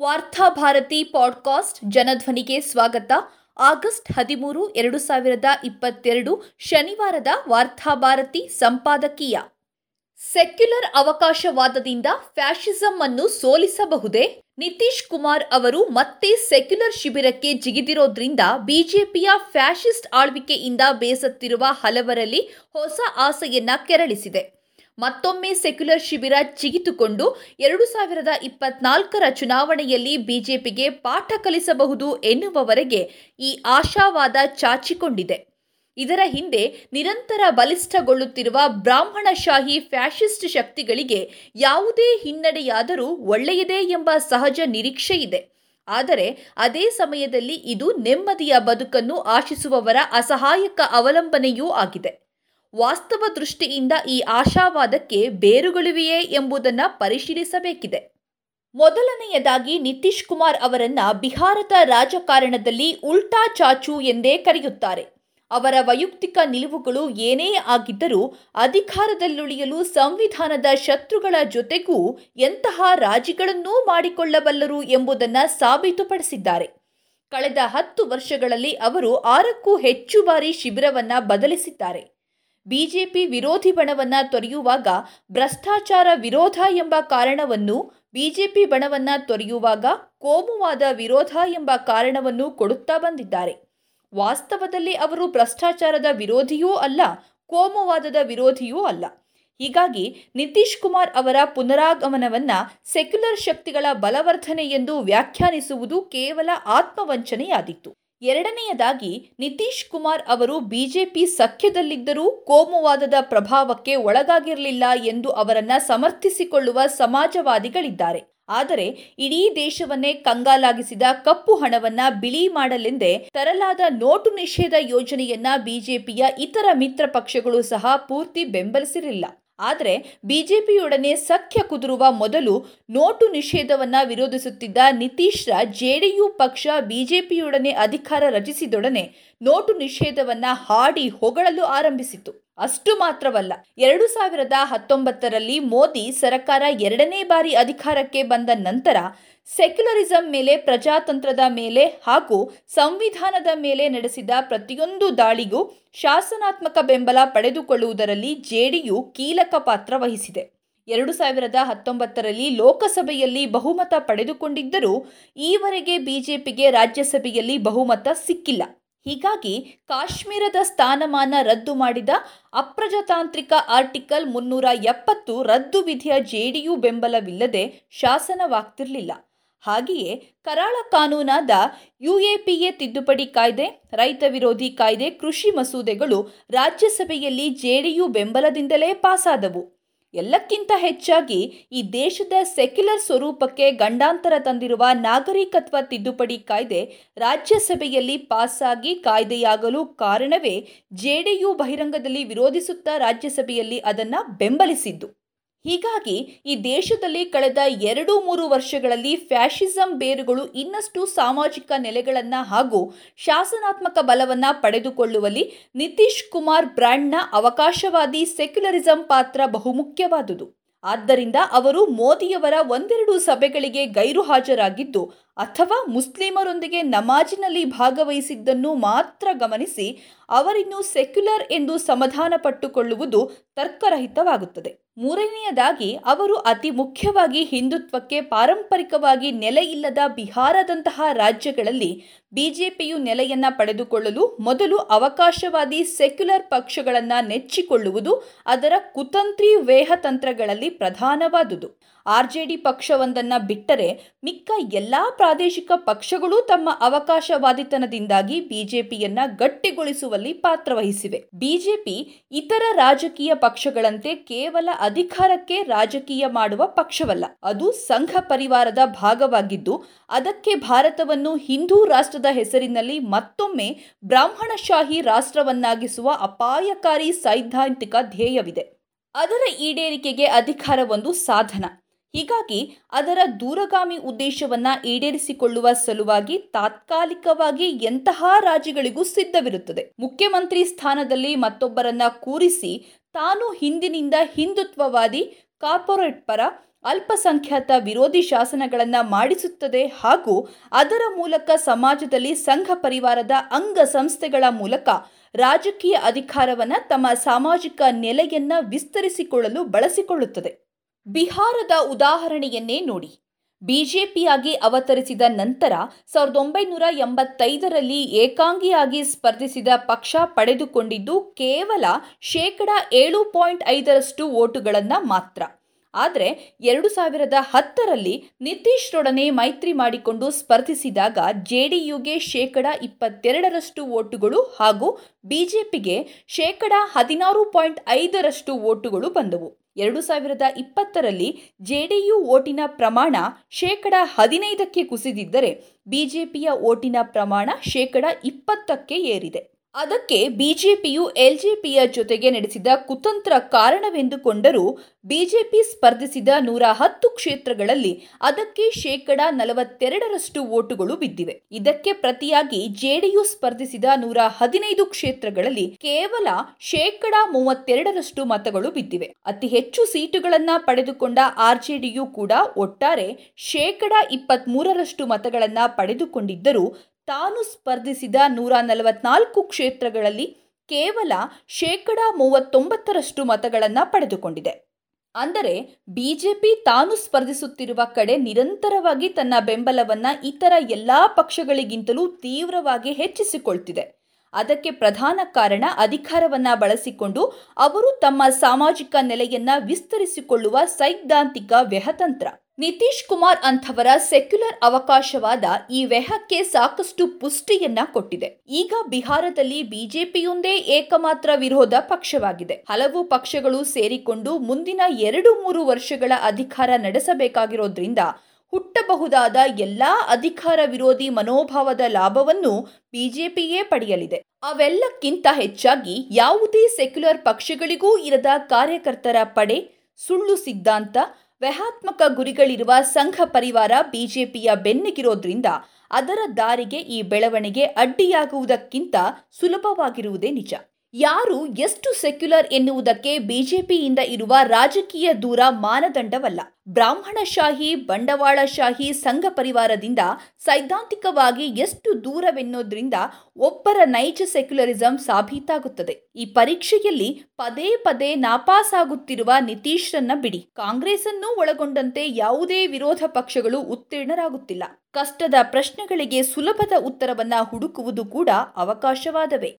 Varthabharati podcast ಜನಧ್ವನಿಗೆ ಸ್ವಾಗತ. August ಹದಿಮೂರು, ಎರಡು ಸಾವಿರದ ಇಪ್ಪತ್ತೆರಡು ಶನಿವಾರದ ವಾರ್ತಾಭಾರತಿ ಸಂಪಾದಕೀಯ. ಸೆಕ್ಯುಲರ್ ಅವಕಾಶವಾದದಿಂದ ಫ್ಯಾಷಿಸಂ ಅನ್ನು ಸೋಲಿಸಬಹುದೇ? ನಿತೀಶ್ ಕುಮಾರ್ ಅವರು ಮತ್ತೆ ಸೆಕ್ಯುಲರ್ ಶಿಬಿರಕ್ಕೆ ಜಿಗಿದಿರೋದ್ರಿಂದ ಬಿಜೆಪಿಯ ಫ್ಯಾಷಿಸ್ಟ್ ಆಳ್ವಿಕೆಯಿಂದ ಬೇಸತ್ತಿರುವ ಹಲವರಲ್ಲಿ ಹೊಸ ಆಸೆಯನ್ನ ಕೆರಳಿಸಿದೆ. ಮತ್ತೊಮ್ಮೆ ಸೆಕ್ಯುಲರ್ ಶಿಬಿರ ಚಿಗಿತುಕೊಂಡು ಎರಡು ಸಾವಿರದ ಇಪ್ಪತ್ನಾಲ್ಕರ ಚುನಾವಣೆಯಲ್ಲಿ ಬಿಜೆಪಿಗೆ ಪಾಠ ಕಲಿಸಬಹುದು ಎನ್ನುವವರೆಗೆ ಈ ಆಶಾವಾದ ಚಾಚಿಕೊಂಡಿದೆ. ಇದರ ಹಿಂದೆ ನಿರಂತರ ಬಲಿಷ್ಠಗೊಳ್ಳುತ್ತಿರುವ ಬ್ರಾಹ್ಮಣಶಾಹಿ ಫ್ಯಾಷಿಸ್ಟ್ ಶಕ್ತಿಗಳಿಗೆ ಯಾವುದೇ ಹಿನ್ನಡೆಯಾದರೂ ಒಳ್ಳೆಯದೇ ಎಂಬ ಸಹಜ ನಿರೀಕ್ಷೆ ಇದೆ. ಆದರೆ ಅದೇ ಸಮಯದಲ್ಲಿ ಇದು ನೆಮ್ಮದಿಯ ಬದುಕನ್ನು ಆಶಿಸುವವರ ಅಸಹಾಯಕ ಅವಲಂಬನೆಯೂ ಆಗಿದೆ. ವಾಸ್ತವ ದೃಷ್ಟಿಯಿಂದ ಈ ಆಶಾವಾದಕ್ಕೆ ಬೇರುಗಳಿವೆಯೇ ಎಂಬುದನ್ನು ಪರಿಶೀಲಿಸಬೇಕಿದೆ. ಮೊದಲನೆಯದಾಗಿ ನಿತೀಶ್ ಕುಮಾರ್ ಅವರನ್ನು ಬಿಹಾರದ ರಾಜಕಾರಣದಲ್ಲಿ ಉಲ್ಟಾ ಚಾಚು ಎಂದೇ ಕರೆಯುತ್ತಾರೆ. ಅವರ ವೈಯಕ್ತಿಕ ನಿಲುವುಗಳು ಏನೇ ಆಗಿದ್ದರೂ ಅಧಿಕಾರದಲ್ಲುಳಿಯಲು ಸಂವಿಧಾನದ ಶತ್ರುಗಳ ಜೊತೆಗೂ ಎಂತಹ ರಾಜಿಗಳನ್ನೂ ಮಾಡಿಕೊಳ್ಳಬಲ್ಲರು ಎಂಬುದನ್ನು ಸಾಬೀತುಪಡಿಸಿದ್ದಾರೆ. ಕಳೆದ ಹತ್ತು ವರ್ಷಗಳಲ್ಲಿ ಅವರು ಆರಕ್ಕೂ ಹೆಚ್ಚು ಬಾರಿ ಶಿಬಿರವನ್ನು ಬದಲಿಸಿದ್ದಾರೆ. ಬಿಜೆಪಿ ವಿರೋಧಿ ಬಣವನ್ನ ತೊರೆಯುವಾಗ ಭ್ರಷ್ಟಾಚಾರ ವಿರೋಧ ಎಂಬ ಕಾರಣವನ್ನು ಬಿಜೆಪಿ ಬಣವನ್ನ ತೊರೆಯುವಾಗ ಕೋಮುವಾದ ವಿರೋಧ ಎಂಬ ಕಾರಣವನ್ನು ಕೊಡುತ್ತಾ ಬಂದಿದ್ದಾರೆ. ವಾಸ್ತವದಲ್ಲಿ ಅವರು ಭ್ರಷ್ಟಾಚಾರದ ವಿರೋಧಿಯೂ ಅಲ್ಲ, ಕೋಮುವಾದದ ವಿರೋಧಿಯೂ ಅಲ್ಲ. ಹೀಗಾಗಿ ನಿತೀಶ್ ಕುಮಾರ್ ಅವರ ಪುನರಾಗಮನವನ್ನ ಸೆಕ್ಯುಲರ್ ಶಕ್ತಿಗಳ ಬಲವರ್ಧನೆ ಎಂದು ವ್ಯಾಖ್ಯಾನಿಸುವುದು ಕೇವಲ ಆತ್ಮವಂಚನೆಯಾದಿತ್ತು ಎರಡನೆಯದಾಗಿ ನಿತೀಶ್ ಕುಮಾರ್ ಅವರು ಬಿಜೆಪಿ ಸಖ್ಯದಲ್ಲಿದ್ದರೂ ಕೋಮುವಾದದ ಪ್ರಭಾವಕ್ಕೆ ಒಳಗಾಗಿರಲಿಲ್ಲ ಎಂದು ಅವರನ್ನ ಸಮರ್ಥಿಸಿಕೊಳ್ಳುವ ಸಮಾಜವಾದಿಗಳಿದ್ದಾರೆ. ಆದರೆ ಇಡೀ ದೇಶವನ್ನೇ ಕಂಗಾಲಾಗಿಸಿದ ಕಪ್ಪು ಹಣವನ್ನ ಬಿಳಿ ಮಾಡಲೆಂದೇ ತರಲಾದ ನೋಟು ನಿಷೇಧ ಯೋಜನೆಯನ್ನ ಬಿಜೆಪಿಯ ಇತರ ಮಿತ್ರ ಪಕ್ಷಗಳು ಸಹ ಪೂರ್ತಿ ಬೆಂಬಲಿಸಿರಲಿಲ್ಲ. ಆದರೆ ಬಿಜೆಪಿಯೊಡನೆ ಸಖ್ಯ ಕುದುರುವ ಮೊದಲು ನೋಟು ನಿಷೇಧವನ್ನ ವಿರೋಧಿಸುತ್ತಿದ್ದ ನಿತೀಶ್ರ ಜೆಡಿಯು ಪಕ್ಷ ಬಿಜೆಪಿಯೊಡನೆ ಅಧಿಕಾರ ರಚಿಸಿದೊಡನೆ ನೋಟು ನಿಷೇಧವನ್ನ ಹಾಡಿ ಹೊಗಳಲು ಆರಂಭಿಸಿತು ಅಷ್ಟು ಮಾತ್ರವಲ್ಲ, ಎರಡು ಸಾವಿರದ ಹತ್ತೊಂಬತ್ತರಲ್ಲಿ ಮೋದಿ ಸರಕಾರ ಎರಡನೇ ಬಾರಿ ಅಧಿಕಾರಕ್ಕೆ ಬಂದ ನಂತರ ಸೆಕ್ಯುಲರಿಸಂ ಮೇಲೆ, ಪ್ರಜಾತಂತ್ರದ ಮೇಲೆ ಹಾಗೂ ಸಂವಿಧಾನದ ಮೇಲೆ ನಡೆಸಿದ ಪ್ರತಿಯೊಂದು ದಾಳಿಗೂ ಶಾಸನಾತ್ಮಕ ಬೆಂಬಲ ಪಡೆದುಕೊಳ್ಳುವುದರಲ್ಲಿ ಜೆಡಿಯು ಕೀಲಕ ಪಾತ್ರ ವಹಿಸಿದೆ. ಎರಡು ಸಾವಿರದ ಹತ್ತೊಂಬತ್ತರಲ್ಲಿ ಲೋಕಸಭೆಯಲ್ಲಿ ಬಹುಮತ ಪಡೆದುಕೊಂಡಿದ್ದರೂ ಈವರೆಗೆ ಬಿಜೆಪಿಗೆ ರಾಜ್ಯಸಭೆಯಲ್ಲಿ ಬಹುಮತ ಸಿಕ್ಕಿಲ್ಲ. ಹೀಗಾಗಿ ಕಾಶ್ಮೀರದ ಸ್ಥಾನಮಾನ ರದ್ದು ಮಾಡಿದ ಅಪ್ರಜಾತಾಂತ್ರಿಕ ಆರ್ಟಿಕಲ್ ಮುನ್ನೂರ ಎಪ್ಪತ್ತು ರದ್ದು ವಿಧಿಯ ಜೆಡಿಯು ಬೆಂಬಲವಿಲ್ಲದೆ ಶಾಸನವಾಗ್ತಿರಲಿಲ್ಲ. ಹಾಗೆಯೇ ಕರಾಳ ಕಾನೂನಾದ ಯುಎಪಿಎ ತಿದ್ದುಪಡಿ ಕಾಯ್ದೆ, ರೈತ ವಿರೋಧಿ ಕಾಯ್ದೆ, ಕೃಷಿ ಮಸೂದೆಗಳು ರಾಜ್ಯಸಭೆಯಲ್ಲಿ ಜೆಡಿಯು ಬೆಂಬಲದಿಂದಲೇ ಪಾಸಾದವು. ಎಲ್ಲಕ್ಕಿಂತ ಹೆಚ್ಚಾಗಿ ಈ ದೇಶದ ಸೆಕ್ಯುಲರ್ ಸ್ವರೂಪಕ್ಕೆ ಗಂಡಾಂತರ ತಂದಿರುವ ನಾಗರಿಕತ್ವ ತಿದ್ದುಪಡಿ ಕಾಯ್ದೆ ರಾಜ್ಯಸಭೆಯಲ್ಲಿ ಪಾಸಾಗಿ ಕಾಯ್ದೆಯಾಗಲು ಕಾರಣವೇ ಜೆಡಿಯು ಬಹಿರಂಗದಲ್ಲಿ ವಿರೋಧಿಸುತ್ತಾ ರಾಜ್ಯಸಭೆಯಲ್ಲಿ ಅದನ್ನು ಬೆಂಬಲಿಸಿದ್ದು. ಹೀಗಾಗಿ ಈ ದೇಶದಲ್ಲಿ ಕಳೆದ ಎರಡು ಮೂರು ವರ್ಷಗಳಲ್ಲಿ ಫ್ಯಾಷಿಸಂ ಬೇರುಗಳು ಇನ್ನಷ್ಟು ಸಾಮಾಜಿಕ ನೆಲೆಗಳನ್ನು ಹಾಗೂ ಶಾಸನಾತ್ಮಕ ಬಲವನ್ನು ಪಡೆದುಕೊಳ್ಳುವಲ್ಲಿ ನಿತೀಶ್ ಕುಮಾರ್ ಬ್ರ್ಯಾಂಡ್ನ ಅವಕಾಶವಾದಿ ಸೆಕ್ಯುಲರಿಸಂ ಪಾತ್ರ ಬಹುಮುಖ್ಯವಾದುದು. ಆದ್ದರಿಂದ ಅವರು ಮೋದಿಯವರ ಒಂದೆರಡು ಸಭೆಗಳಿಗೆ ಗೈರು ಹಾಜರಾಗಿದ್ದು, ಅಥವಾ ಮುಸ್ಲಿಮರೊಂದಿಗೆ ನಮಾಜಿನಲ್ಲಿ ಭಾಗವಹಿಸಿದ್ದನ್ನು ಮಾತ್ರ ಗಮನಿಸಿ ಅವರಿನ್ನು ಸೆಕ್ಯುಲರ್ ಎಂದು ಸಮಾಧಾನ ಪಟ್ಟುಕೊಳ್ಳುವುದು ತರ್ಕರಹಿತವಾಗುತ್ತದೆ. ಮೂರನೆಯದಾಗಿ ಅವರು ಅತಿ ಮುಖ್ಯವಾಗಿ ಹಿಂದುತ್ವಕ್ಕೆ ಪಾರಂಪರಿಕವಾಗಿ ನೆಲೆಯಿಲ್ಲದ ಬಿಹಾರದಂತಹ ರಾಜ್ಯಗಳಲ್ಲಿ ಬಿಜೆಪಿಯು ನೆಲೆಯನ್ನ ಪಡೆದುಕೊಳ್ಳಲು ಮೊದಲು ಅವಕಾಶವಾದಿ ಸೆಕ್ಯುಲರ್ ಪಕ್ಷಗಳನ್ನು ನೆಚ್ಚಿಕೊಳ್ಳುವುದು ಅದರ ಕುತಂತ್ರಿ ವೇಹತಂತ್ರಗಳಲ್ಲಿ ಪ್ರಧಾನವಾದುದು. ಆರ್ಜೆಡಿ ಪಕ್ಷವೊಂದನ್ನ ಬಿಟ್ಟರೆ ಮಿಕ್ಕ ಎಲ್ಲಾ ಪ್ರಾದೇಶಿಕ ಪಕ್ಷಗಳು ತಮ್ಮ ಅವಕಾಶವಾದಿತನದಿಂದಾಗಿ ಬಿಜೆಪಿಯನ್ನ ಗಟ್ಟಿಗೊಳಿಸುವಲ್ಲಿ ಪಾತ್ರವಹಿಸಿವೆ. ಬಿಜೆಪಿ ಇತರ ರಾಜಕೀಯ ಪಕ್ಷಗಳಂತೆ ಕೇವಲ ಅಧಿಕಾರಕ್ಕೆ ರಾಜಕೀಯ ಮಾಡುವ ಪಕ್ಷವಲ್ಲ. ಅದು ಸಂಘ ಪರಿವಾರದ ಭಾಗವಾಗಿದ್ದು, ಅದಕ್ಕೆ ಭಾರತವನ್ನು ಹಿಂದೂ ರಾಷ್ಟ್ರದ ಹೆಸರಿನಲ್ಲಿ ಮತ್ತೊಮ್ಮೆ ಬ್ರಾಹ್ಮಣಶಾಹಿ ರಾಷ್ಟ್ರವನ್ನಾಗಿಸುವ ಅಪಾಯಕಾರಿ ಸೈದ್ಧಾಂತಿಕ ಧ್ಯೇಯವಿದೆ. ಅದರ ಈಡೇರಿಕೆಗೆ ಅಧಿಕಾರ ಒಂದು ಸಾಧನ. ಹೀಗಾಗಿ ಅದರ ದೂರಗಾಮಿ ಉದ್ದೇಶವನ್ನ ಈಡೇರಿಸಿಕೊಳ್ಳುವ ಸಲುವಾಗಿ ತಾತ್ಕಾಲಿಕವಾಗಿ ಎಂತಹ ರಾಜ್ಯಗಳಿಗೂ ಸಿದ್ಧವಿರುತ್ತದೆ. ಮುಖ್ಯಮಂತ್ರಿ ಸ್ಥಾನದಲ್ಲಿ ಮತ್ತೊಬ್ಬರನ್ನ ಕೂರಿಸಿ ತಾನು ಹಿಂದಿನಿಂದ ಹಿಂದುತ್ವವಾದಿ ಕಾರ್ಪೊರೇಟ್ ಪರ ಅಲ್ಪಸಂಖ್ಯಾತ ವಿರೋಧಿ ಶಾಸನಗಳನ್ನು ಮಾಡಿಸುತ್ತದೆ ಹಾಗೂ ಅದರ ಮೂಲಕ ಸಮಾಜದಲ್ಲಿ ಸಂಘ ಪರಿವಾರದ ಅಂಗ ಸಂಸ್ಥೆಗಳ ಮೂಲಕ ರಾಜಕೀಯ ಅಧಿಕಾರವನ್ನು ತಮ್ಮ ಸಾಮಾಜಿಕ ನೆಲೆಯನ್ನ ವಿಸ್ತರಿಸಿಕೊಳ್ಳಲು ಬಳಸಿಕೊಳ್ಳುತ್ತದೆ. ಬಿಹಾರದ ಉದಾಹರಣೆಯನ್ನೇ ನೋಡಿ. ಬಿಜೆಪಿಯಾಗಿ ಅವತರಿಸಿದ ನಂತರ ಸಾವಿರದ ಒಂಬೈನೂರ ಎಂಬತ್ತೈದರಲ್ಲಿ ಏಕಾಂಗಿಯಾಗಿ ಸ್ಪರ್ಧಿಸಿದ ಪಕ್ಷ ಪಡೆದುಕೊಂಡಿದ್ದು ಕೇವಲ ಶೇಕಡ ಏಳು ಪಾಯಿಂಟ್ ಐದರಷ್ಟು ಓಟುಗಳನ್ನು ಮಾತ್ರ. ಆದರೆ ಎರಡು ಸಾವಿರದ ಹತ್ತರಲ್ಲಿ ನಿತೀಶ್ರೊಡನೆ ಮೈತ್ರಿ ಮಾಡಿಕೊಂಡು ಸ್ಪರ್ಧಿಸಿದಾಗ ಜೆ ಡಿ ಯುಗೆ ಶೇಕಡ ಇಪ್ಪತ್ತೆರಡರಷ್ಟು ಓಟುಗಳು ಹಾಗೂ ಬಿಜೆಪಿಗೆ ಶೇಕಡ ಹದಿನಾರು ಪಾಯಿಂಟ್ ಐದರಷ್ಟು ಓಟುಗಳು ಬಂದವು. ಎರಡು ಸಾವಿರದ ಇಪ್ಪತ್ತರಲ್ಲಿ ಜೆಡಿಯು ಓಟಿನ ಪ್ರಮಾಣ ಶೇಕಡ ಹದಿನೈದಕ್ಕೆ ಕುಸಿದಿದ್ದರೆ ಬಿಜೆಪಿಯ ಓಟಿನ ಪ್ರಮಾಣ ಶೇಕಡ ಇಪ್ಪತ್ತಕ್ಕೆ ಏರಿದೆ. ಅದಕ್ಕೆ ಬಿಜೆಪಿಯು ಎಲ್ಜೆಪಿಯ ಜೊತೆಗೆ ನಡೆಸಿದ ಕುತಂತ್ರ ಕಾರಣವೆಂದುಕೊಂಡರೂ ಬಿಜೆಪಿ ಸ್ಪರ್ಧಿಸಿದ ನೂರ ಹತ್ತು ಕ್ಷೇತ್ರಗಳಲ್ಲಿ ಅದಕ್ಕೆ ಶೇಕಡ ನಲವತ್ತೆರಡರಷ್ಟು ಓಟುಗಳು ಬಿದ್ದಿವೆ. ಇದಕ್ಕೆ ಪ್ರತಿಯಾಗಿ ಜೆಡಿಯು ಸ್ಪರ್ಧಿಸಿದ ನೂರ ಹದಿನೈದು ಕ್ಷೇತ್ರಗಳಲ್ಲಿ ಕೇವಲ ಶೇಕಡ ಮೂವತ್ತೆರಡರಷ್ಟು ಮತಗಳು ಬಿದ್ದಿವೆ. ಅತಿ ಹೆಚ್ಚು ಸೀಟುಗಳನ್ನು ಪಡೆದುಕೊಂಡ ಆರ್ಜೆಡಿಯು ಕೂಡ ಒಟ್ಟಾರೆ ಶೇಕಡ ಇಪ್ಪತ್ಮೂರರಷ್ಟು ಮತಗಳನ್ನು ಪಡೆದುಕೊಂಡಿದ್ದರೂ ತಾನು ಸ್ಪರ್ಧಿಸಿದ ನೂರ ನಲವತ್ನಾಲ್ಕು ಕ್ಷೇತ್ರಗಳಲ್ಲಿ ಕೇವಲ ಶೇಕಡ ಮೂವತ್ತೊಂಬತ್ತರಷ್ಟು ಮತಗಳನ್ನು ಪಡೆದುಕೊಂಡಿದೆ. ಅಂದರೆ ಬಿಜೆಪಿ ತಾನು ಸ್ಪರ್ಧಿಸುತ್ತಿರುವ ಕಡೆ ನಿರಂತರವಾಗಿ ತನ್ನ ಬೆಂಬಲವನ್ನು ಇತರ ಎಲ್ಲ ಪಕ್ಷಗಳಿಗಿಂತಲೂ ತೀವ್ರವಾಗಿ ಹೆಚ್ಚಿಸಿಕೊಳ್ತಿದೆ. ಅದಕ್ಕೆ ಪ್ರಧಾನ ಕಾರಣ ಅಧಿಕಾರವನ್ನ ಬಳಸಿಕೊಂಡು ಅವರು ತಮ್ಮ ಸಾಮಾಜಿಕ ನೆಲೆಯನ್ನು ವಿಸ್ತರಿಸಿಕೊಳ್ಳುವ ಸೈದ್ಧಾಂತಿಕ ವ್ಯಹತಂತ್ರ. ನಿತೀಶ್ ಕುಮಾರ್ ಅಂಥವರ ಸೆಕ್ಯುಲರ್ ಅವಕಾಶವಾದ ಈ ವ್ಯಹಕ್ಕೆ ಸಾಕಷ್ಟು ಪುಷ್ಟಿಯನ್ನ ಕೊಟ್ಟಿದೆ. ಈಗ ಬಿಹಾರದಲ್ಲಿ ಬಿಜೆಪಿಯೊಂದೇ ಏಕಮಾತ್ರ ವಿರೋಧ ಪಕ್ಷವಾಗಿದೆ. ಹಲವು ಪಕ್ಷಗಳು ಸೇರಿಕೊಂಡು ಮುಂದಿನ ಎರಡು ಮೂರು ವರ್ಷಗಳ ಅಧಿಕಾರ ನಡೆಸಬೇಕಾಗಿರೋದ್ರಿಂದ ಹುಟ್ಟಬಹುದಾದ ಎಲ್ಲಾ ಅಧಿಕಾರ ವಿರೋಧಿ ಮನೋಭಾವದ ಲಾಭವನ್ನು ಬಿಜೆಪಿಯೇ ಪಡೆಯಲಿದೆ. ಅವೆಲ್ಲಕ್ಕಿಂತ ಹೆಚ್ಚಾಗಿ ಯಾವುದೇ ಸೆಕ್ಯುಲರ್ ಪಕ್ಷಗಳಿಗೂ ಇರದ ಕಾರ್ಯಕರ್ತರ ಪಡೆ ಸುಳ್ಳು ಸಿದ್ಧಾಂತ ವ್ಯಹಾತ್ಮಕ ಗುರಿಗಳಿರುವ ಸಂಘ ಪರಿವಾರ ಬಿಜೆಪಿಯ ಬೆನ್ನಿಗಿರೋದ್ರಿಂದ ಅದರ ದಾರಿಗೆ ಈ ಬೆಳವಣಿಗೆ ಅಡ್ಡಿಯಾಗುವುದಕ್ಕಿಂತ ಸುಲಭವಾಗಿರುವುದೇ ನಿಜ. ಯಾರು ಎಷ್ಟು ಸೆಕ್ಯುಲರ್ ಎನ್ನುವುದಕ್ಕೆ ಬಿಜೆಪಿಯಿಂದ ಇರುವ ರಾಜಕೀಯ ದೂರ ಮಾನದಂಡವಲ್ಲ. ಬ್ರಾಹ್ಮಣಶಾಹಿ, ಬಂಡವಾಳಶಾಹಿ ಸಂಘ ಪರಿವಾರದಿಂದ ಸೈದ್ಧಾಂತಿಕವಾಗಿ ಎಷ್ಟು ದೂರವೆನ್ನೋದ್ರಿಂದ ಒಬ್ಬರ ನೈಜ ಸೆಕ್ಯುಲರಿಸಂ ಸಾಬೀತಾಗುತ್ತದೆ. ಈ ಪರೀಕ್ಷೆಯಲ್ಲಿ ಪದೇ ಪದೇ ನಾಪಾಸಾಗುತ್ತಿರುವ ನಿತೀಶ್ರನ್ನ ಬಿಡಿ. ಕಾಂಗ್ರೆಸ್ ಅನ್ನು ಒಳಗೊಂಡಂತೆ ಯಾವುದೇ ವಿರೋಧ ಪಕ್ಷಗಳು ಉತ್ತೀರ್ಣರಾಗುತ್ತಿಲ್ಲ. ಕಷ್ಟದ ಪ್ರಶ್ನೆಗಳಿಗೆ ಸುಲಭದ ಉತ್ತರವನ್ನ ಹುಡುಕುವುದು ಕೂಡ ಅವಕಾಶವಾದವೇ.